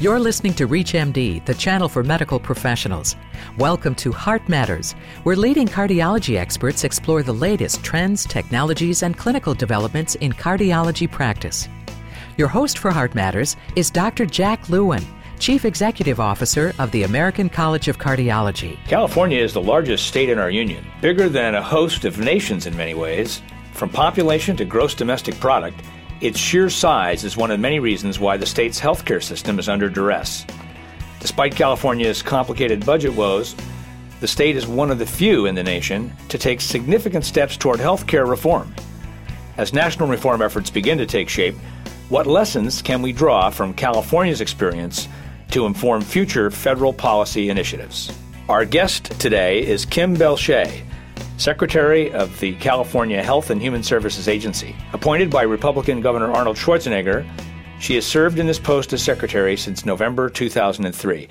You're listening to ReachMD, the channel for medical professionals. Welcome to Heart Matters, where leading cardiology experts explore the latest trends, technologies, and clinical developments in cardiology practice. Your host for Heart Matters is Dr. Jack Lewin, Chief Executive Officer of the American College of Cardiology. California is the largest state in our union, bigger than a host of nations in many ways. From population to gross domestic product, its sheer size is one of many reasons why the state's healthcare system is under duress. Despite California's complicated budget woes, the state is one of the few in the nation to take significant steps toward healthcare reform. As national reform efforts begin to take shape, what lessons can we draw from California's experience to inform future federal policy initiatives? Our guest today is Kim Belshé, Secretary of the California Health and Human Services Agency. Appointed by Republican Governor Arnold Schwarzenegger, she has served in this post as Secretary since November 2003.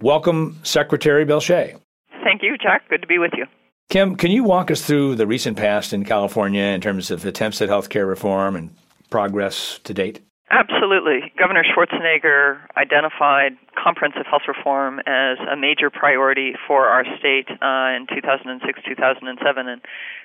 Welcome, Secretary Belshé. Thank you, Chuck. Good to be with you. Kim, can you walk us through the recent past in California in terms of attempts at healthcare reform and progress to date? Absolutely. Governor Schwarzenegger identified comprehensive health reform as a major priority for our state uh, in 2006 2007 and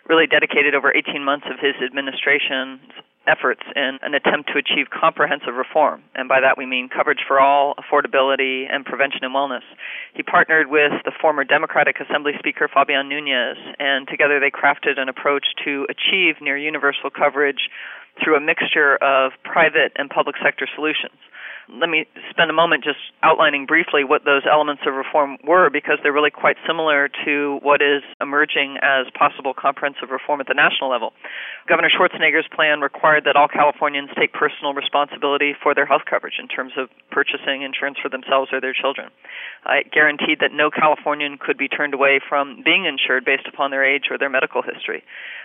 really dedicated over 18 months of his administration's efforts in an attempt to achieve comprehensive reform. And by that we mean coverage for all, affordability, and prevention and wellness. He partnered with the former Democratic Assembly Speaker Fabian Nunez, and together they crafted an approach to achieve near universal coverage through a mixture of private and public sector solutions. Let me spend a moment just outlining briefly what those elements of reform were because they're really quite similar to what is emerging as possible comprehensive reform at the national level. Governor Schwarzenegger's plan required that all Californians take personal responsibility for their health coverage in terms of purchasing insurance for themselves or their children. It guaranteed that no Californian could be turned away from being insured based upon their age or their medical history.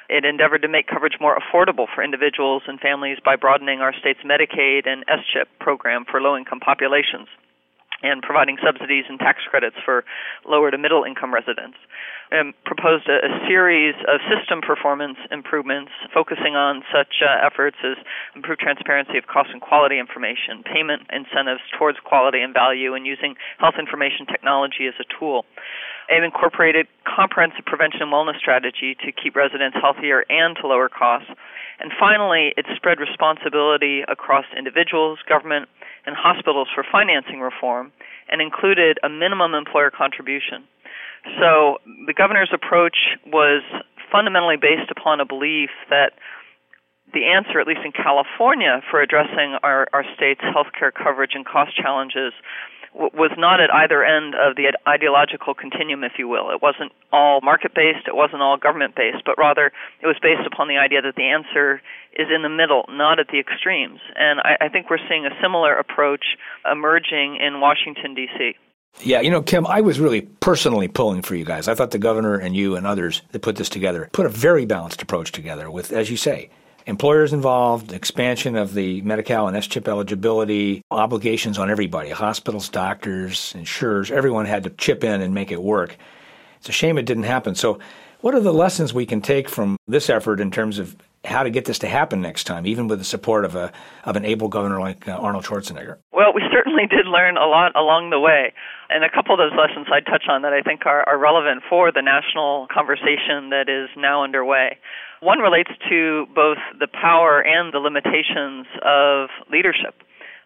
It endeavored to make coverage more affordable for individuals and families by broadening our state's Medicaid and S-CHIP program for low-income populations and providing subsidies and tax credits for lower to middle income residents. And proposed a, a series of system performance improvements focusing on such uh, efforts as improved transparency of cost and quality information, payment incentives towards quality and value, and using health information technology as a tool. It incorporated comprehensive prevention and wellness strategy to keep residents healthier and to lower costs. And finally, it spread responsibility across individuals, government, and hospitals for financing reform and included a minimum employer contribution. So the governor's approach was fundamentally based upon a belief that the answer, at least in California, for addressing our, our state's healthcare coverage and cost challenges was not at either end of the ideological continuum, if you will. It wasn't all market based, it wasn't all government based, but rather it was based upon the idea that the answer is in the middle, not at the extremes. And I, I think we're seeing a similar approach emerging in Washington, D.C. Yeah, you know, Kim, I was really personally pulling for you guys. I thought the governor and you and others that put this together put a very balanced approach together with, as you say, employers involved, expansion of the Medi-Cal and S-CHIP eligibility, obligations on everybody, hospitals, doctors, insurers, everyone had to chip in and make it work. It's a shame it didn't happen. So what are the lessons we can take from this effort in terms of how to get this to happen next time, even with the support of a of an able governor like uh, Arnold Schwarzenegger? Well, we certainly did learn a lot along the way, and a couple of those lessons I'd touch on that I think are, are relevant for the national conversation that is now underway. One relates to both the power and the limitations of leadership.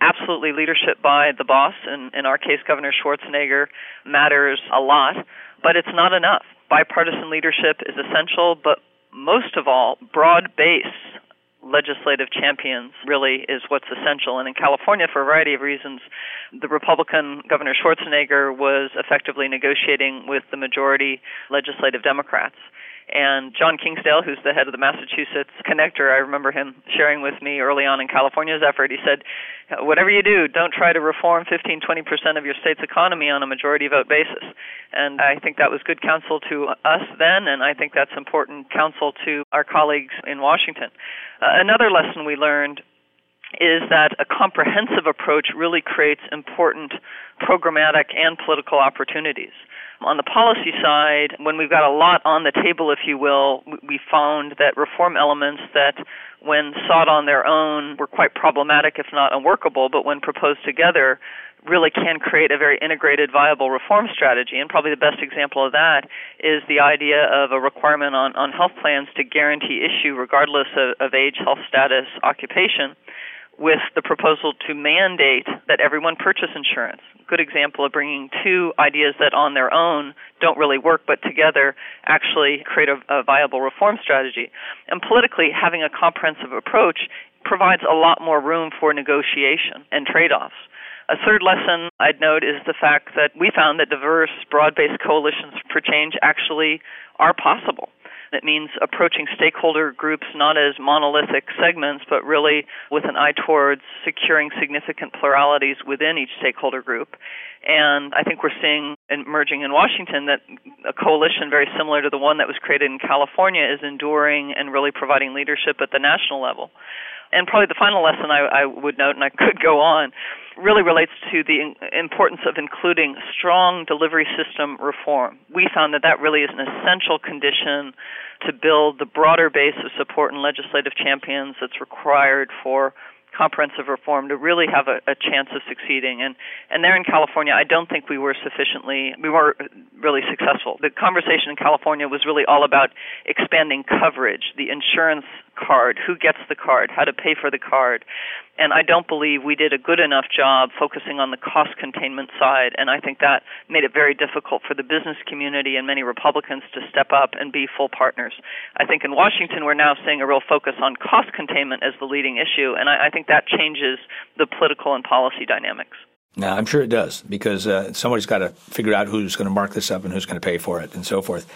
Absolutely, leadership by the boss, and in our case, Governor Schwarzenegger, matters a lot, but it's not enough. Bipartisan leadership is essential, but most of all, broad based legislative champions really is what's essential. And in California, for a variety of reasons, the Republican Governor Schwarzenegger was effectively negotiating with the majority legislative Democrats. And Jon Kingsdale, who's the head of the Massachusetts Connector, I remember him sharing with me early on in California's effort. He said, whatever you do, don't try to reform 15, 20% of your state's economy on a majority vote basis. And I think that was good counsel to us then, and I think that's important counsel to our colleagues in Washington. Uh, another lesson we learned is that a comprehensive approach really creates important programmatic and political opportunities On the policy side, when we've got a lot on the table, if you will, we found that reform elements that when sought on their own were quite problematic, if not unworkable, but when proposed together, really can create a very integrated, viable reform strategy. And probably the best example of that is the idea of a requirement on, on health plans to guarantee issue, regardless of, of age, health status, occupation with the proposal to mandate that everyone purchase insurance. Good example of bringing two ideas that on their own don't really work, but together actually create a, a viable reform strategy. And politically, having a comprehensive approach provides a lot more room for negotiation and trade offs. A third lesson I'd note is the fact that we found that diverse, broad based coalitions for change actually are possible. It means approaching stakeholder groups not as monolithic segments, but really with an eye towards securing significant pluralities within each stakeholder group. And I think we're seeing emerging in Washington that a coalition very similar to the one that was created in California is enduring and really providing leadership at the national level. And probably the final lesson I, I would note, and I could go on, really relates to the importance of including strong delivery system reform. We found that that really is an essential condition to build the broader base of support and legislative champions that's required for comprehensive reform to really have a, a, chance of succeeding. And and there in California, I don't think we were sufficiently we were really successful. The conversation in California was really all about expanding coverage, the insurance card, who gets the card, how to pay for the card. And I don't believe we did a good enough job focusing on the cost containment side. And I think that made it very difficult for the business community and many Republicans to step up and be full partners. I think in Washington, we're now seeing a real focus on cost containment as the leading issue. And I, I think that changes the political and policy dynamics. Now, I'm sure it does because uh, somebody's got to figure out who's going to mark this up and who's going to pay for it and so forth.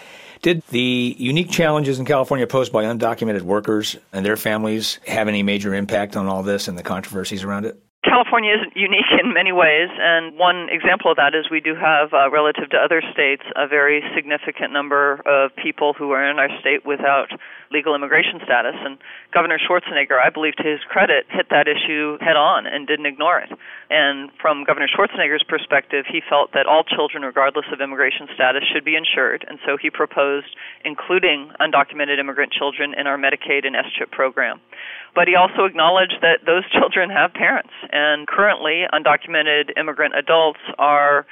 Did the unique challenges in California posed by undocumented workers and their families have any major impact on all this and the controversies around it? California is unique in many ways, and one example of that is we do have, uh, relative to other states, a very significant number of people who are in our state without legal immigration status. And Governor Schwarzenegger, I believe to his credit, hit that issue head on and didn't ignore it. And from Governor Schwarzenegger's perspective, he felt that all children, regardless of immigration status, should be insured. And so he proposed including undocumented immigrant children in our Medicaid and S-CHIP program. But he also acknowledged that those children have parents. And currently, undocumented immigrant adults are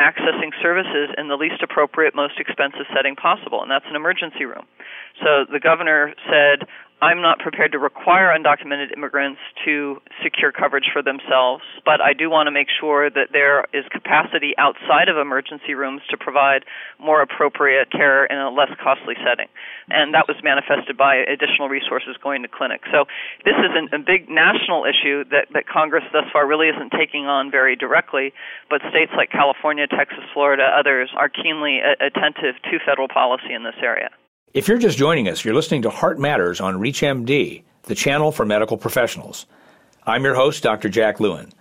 accessing services in the least appropriate, most expensive setting possible, and that's an emergency room. So the governor said, I'm not prepared to require undocumented immigrants to secure coverage for themselves, but I do want to make sure that there is capacity outside of emergency rooms to provide more appropriate care in a less costly setting. And that was manifested by additional resources going to clinics. So this is an, a big national issue that, that Congress thus far really isn't taking on very directly, but states like California, Texas, Florida, others are keenly attentive to federal policy in this area. If you're just joining us, you're listening to Heart Matters on ReachMD, the channel for medical professionals. I'm your host, Dr. Jack Lewin.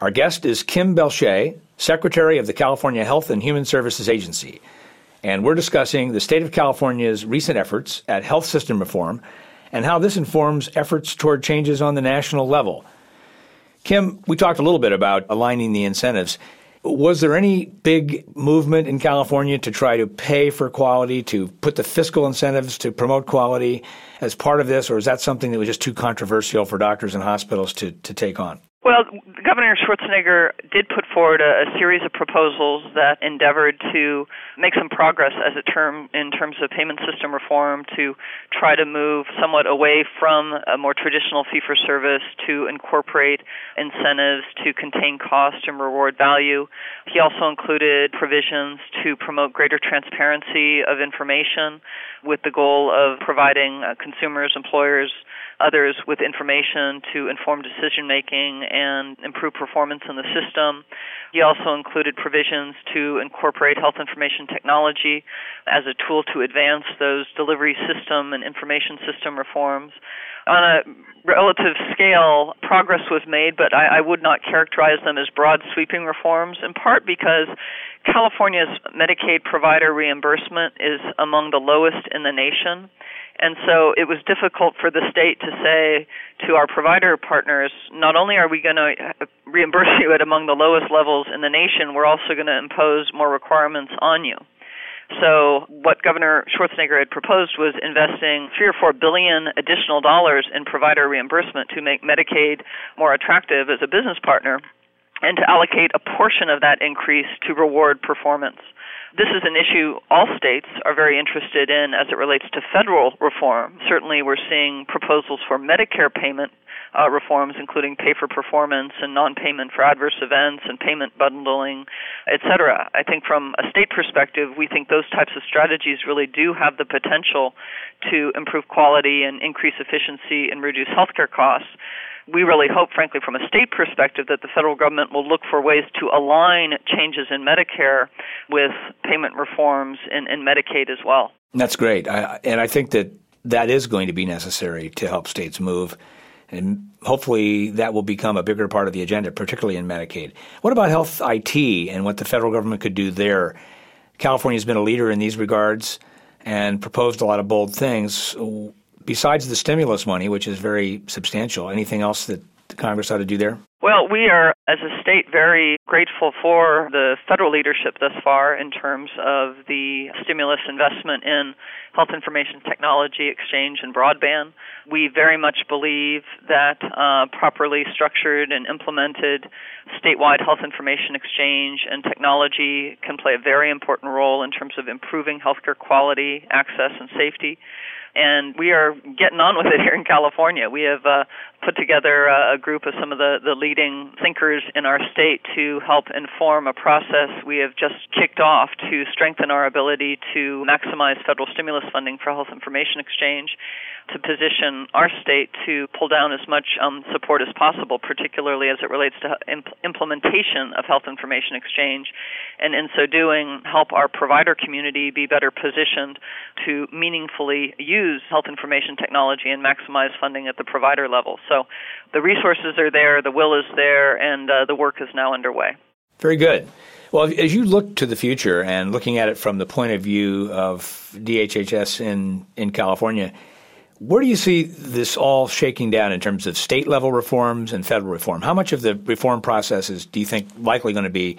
Our guest is Kim Belshé, Secretary of the California Health and Human Services Agency, and we're discussing the state of California's recent efforts at health system reform and how this informs efforts toward changes on the national level. Kim, we talked a little bit about aligning the incentives. Was there any big movement in California to try to pay for quality, to put the fiscal incentives to promote quality as part of this, or is that something that was just too controversial for doctors and hospitals to, to take on? Well, Governor Schwarzenegger did put forward a, a, series of proposals that endeavored to make some progress as a term in terms of payment system reform to try to move somewhat away from a more traditional fee for service to incorporate incentives to contain cost and reward value. He also included provisions to promote greater transparency of information with the goal of providing uh, consumers, employers, others with information to inform decision making and improve performance in the system. He also included provisions to incorporate health information technology as a tool to advance those delivery system and information system reforms. On a relative scale, progress was made, but I, I would not characterize them as broad sweeping reforms, in part because California's Medicaid provider reimbursement is among the lowest in the nation And so it was difficult for the state to say to our provider partners, not only are we going to reimburse you at among the lowest levels in the nation, we're also going to impose more requirements on you. So what Governor Schwarzenegger had proposed was investing three or four billion additional dollars in provider reimbursement to make Medicaid more attractive as a business partner and to allocate a portion of that increase to reward performance. This is an issue all states are very interested in as it relates to federal reform. Certainly, we're seeing proposals for Medicare payment uh, reforms, including pay for performance and non-payment for adverse events and payment bundling, et cetera. I think from a state perspective, we think those types of strategies really do have the potential to improve quality and increase efficiency and reduce healthcare costs we really hope, frankly, from a state perspective, that the federal government will look for ways to align changes in Medicare with payment reforms in, in Medicaid as well. That's great. I, and I think that that is going to be necessary to help states move. And hopefully that will become a bigger part of the agenda, particularly in Medicaid. What about health IT and what the federal government could do there? California has been a leader in these regards and proposed a lot of bold things besides the stimulus money, which is very substantial, anything else that Congress ought to do there? Well, we are, as a state, very grateful for the federal leadership thus far in terms of the stimulus investment in health information technology exchange and broadband. We very much believe that uh, properly structured and implemented statewide health information exchange and technology can play a very important role in terms of improving healthcare quality, access, and safety and we are getting on with it here in California. We have uh, put together a, a group of some of the, the leading thinkers in our state to help inform a process we have just kicked off to strengthen our ability to maximize federal stimulus funding for health information exchange to position our state to pull down as much um, support as possible, particularly as it relates to imp- implementation of health information exchange, and in so doing, help our provider community be better positioned to meaningfully use health information technology and maximize funding at the provider level. So the resources are there, the will is there, and uh, the work is now underway. Very good. Well, as you look to the future and looking at it from the point of view of DHHS in, in California, where do you see this all shaking down in terms of state level reforms and federal reform? How much of the reform process is, do you think, likely going to be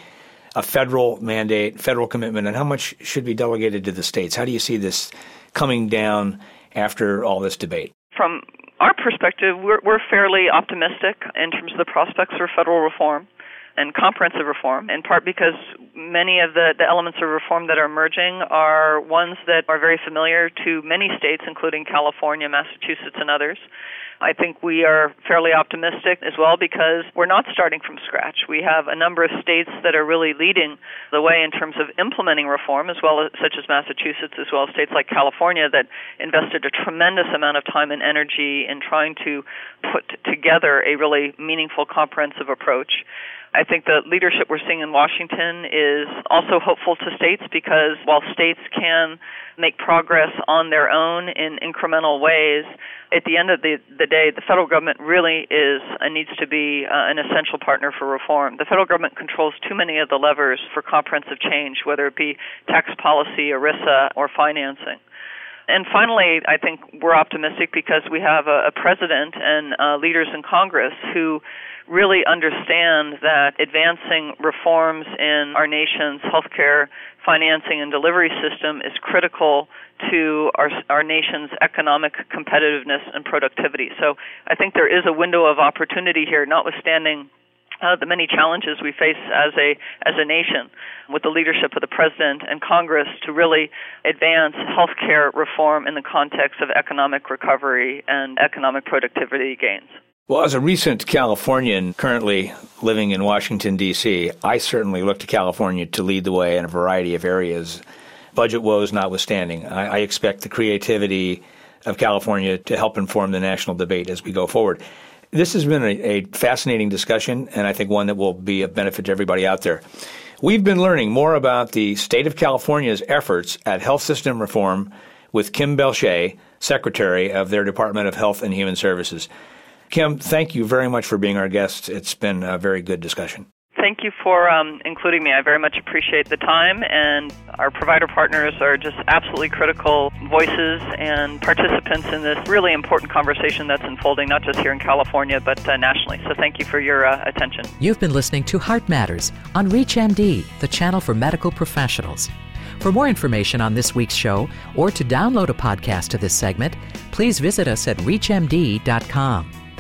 a federal mandate, federal commitment, and how much should be delegated to the states? How do you see this coming down after all this debate? From our perspective, we're, we're fairly optimistic in terms of the prospects for federal reform and comprehensive reform, in part because many of the, the elements of reform that are emerging are ones that are very familiar to many states, including California, Massachusetts, and others. I think we are fairly optimistic as well because we're not starting from scratch. We have a number of states that are really leading the way in terms of implementing reform, as well as such as Massachusetts, as well as states like California that invested a tremendous amount of time and energy in trying to put together a really meaningful, comprehensive approach. I think the leadership we're seeing in Washington is also hopeful to states because while states can make progress on their own in incremental ways, at the end of the, the day, the federal government really is and needs to be uh, an essential partner for reform. The federal government controls too many of the levers for comprehensive change, whether it be tax policy, ERISA, or financing. And finally, I think we're optimistic because we have a, a president and uh, leaders in Congress who really understand that advancing reforms in our nation's healthcare financing and delivery system is critical to our, our nation's economic competitiveness and productivity. So I think there is a window of opportunity here, notwithstanding uh, the many challenges we face as a as a nation, with the leadership of the president and Congress to really advance healthcare reform in the context of economic recovery and economic productivity gains. Well, as a recent Californian currently living in Washington, D.C., I certainly look to California to lead the way in a variety of areas, budget woes notwithstanding. I, I expect the creativity of California to help inform the national debate as we go forward. This has been a, a fascinating discussion, and I think one that will be of benefit to everybody out there. We've been learning more about the state of California's efforts at health system reform with Kim Belshé, Secretary of their Department of Health and Human Services. Kim, thank you very much for being our guest. It's been a very good discussion. Thank you for um, including me. I very much appreciate the time, and our provider partners are just absolutely critical voices and participants in this really important conversation that's unfolding not just here in California but uh, nationally. So thank you for your uh, attention. You've been listening to Heart Matters on ReachMD, the channel for medical professionals. For more information on this week's show or to download a podcast to this segment, please visit us at ReachMD.com.